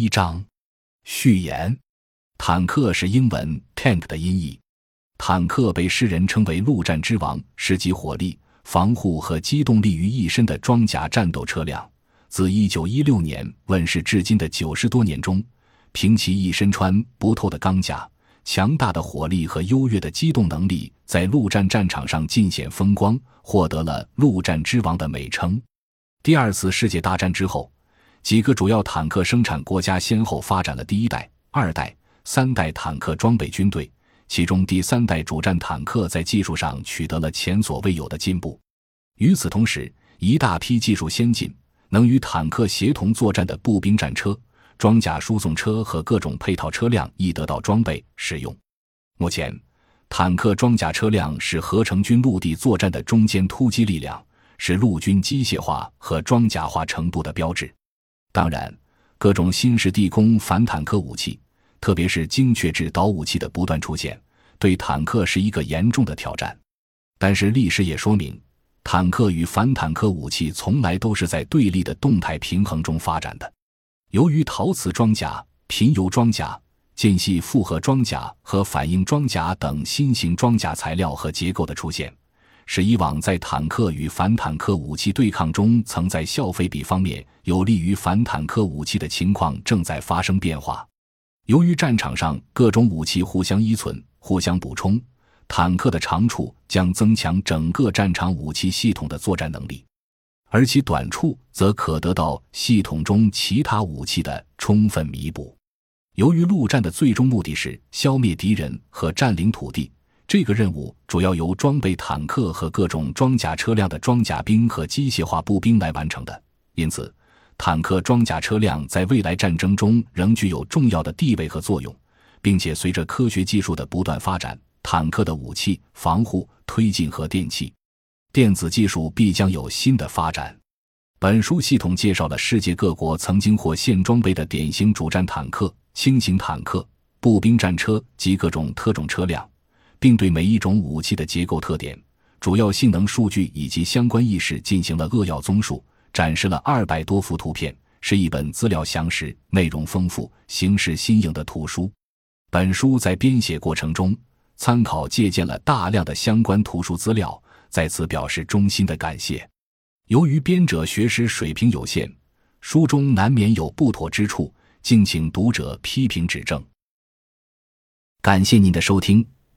一章序言。坦克是英文 tank 的音译。坦克被世人称为陆战之王，是集火力、防护和机动力于一身的装甲战斗车辆。自1916年问世至今的九十多年中，凭其一身穿不透的钢甲、强大的火力和优越的机动能力，在陆战战场上尽显风光，获得了“陆战之王”的美称。第二次世界大战之后，几个主要坦克生产国家先后发展了第一代、二代、三代坦克装备军队，其中第三代主战坦克在技术上取得了前所未有的进步。与此同时，一大批技术先进、能与坦克协同作战的步兵战车、装甲输送车和各种配套车辆亦得到装备使用。目前，坦克装甲车辆是合成军陆地作战的中间突击力量，是陆军机械化和装甲化程度的标志。当然，各种新式地空反坦克武器，特别是精确制导武器的不断出现，对坦克是一个严重的挑战。但是历史也说明，坦克与反坦克武器从来都是在对立的动态平衡中发展的。由于陶瓷装甲、贫铀装甲、间隙复合装甲和反应装甲等新型装甲材料和结构的出现。使以往在坦克与反坦克武器对抗中，曾在消费比方面有利于反坦克武器的情况正在发生变化。由于战场上各种武器互相依存、互相补充，坦克的长处将增强整个战场武器系统的作战能力，而其短处则可得到系统中其他武器的充分弥补。由于陆战的最终目的是消灭敌人和占领土地。这个任务主要由装备坦克和各种装甲车辆的装甲兵和机械化步兵来完成的，因此，坦克装甲车辆在未来战争中仍具有重要的地位和作用，并且随着科学技术的不断发展，坦克的武器、防护、推进和电气、电子技术必将有新的发展。本书系统介绍了世界各国曾经或现装备的典型主战坦克、轻型坦克、步兵战车及各种特种车辆。并对每一种武器的结构特点、主要性能数据以及相关意识进行了扼要综述，展示了二百多幅图片，是一本资料详实、内容丰富、形式新颖的图书。本书在编写过程中参考借鉴了大量的相关图书资料，在此表示衷心的感谢。由于编者学识水平有限，书中难免有不妥之处，敬请读者批评指正。感谢您的收听。